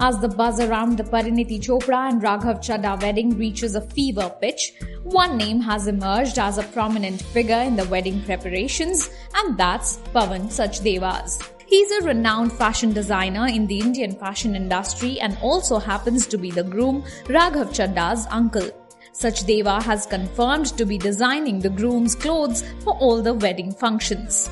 As the buzz around the Parineeti Chopra and Raghav Chadha wedding reaches a fever pitch, one name has emerged as a prominent figure in the wedding preparations, and that's Pawan Sachdevas. He's a renowned fashion designer in the Indian fashion industry and also happens to be the groom Raghav Chadha's uncle. Sachdeva has confirmed to be designing the groom's clothes for all the wedding functions.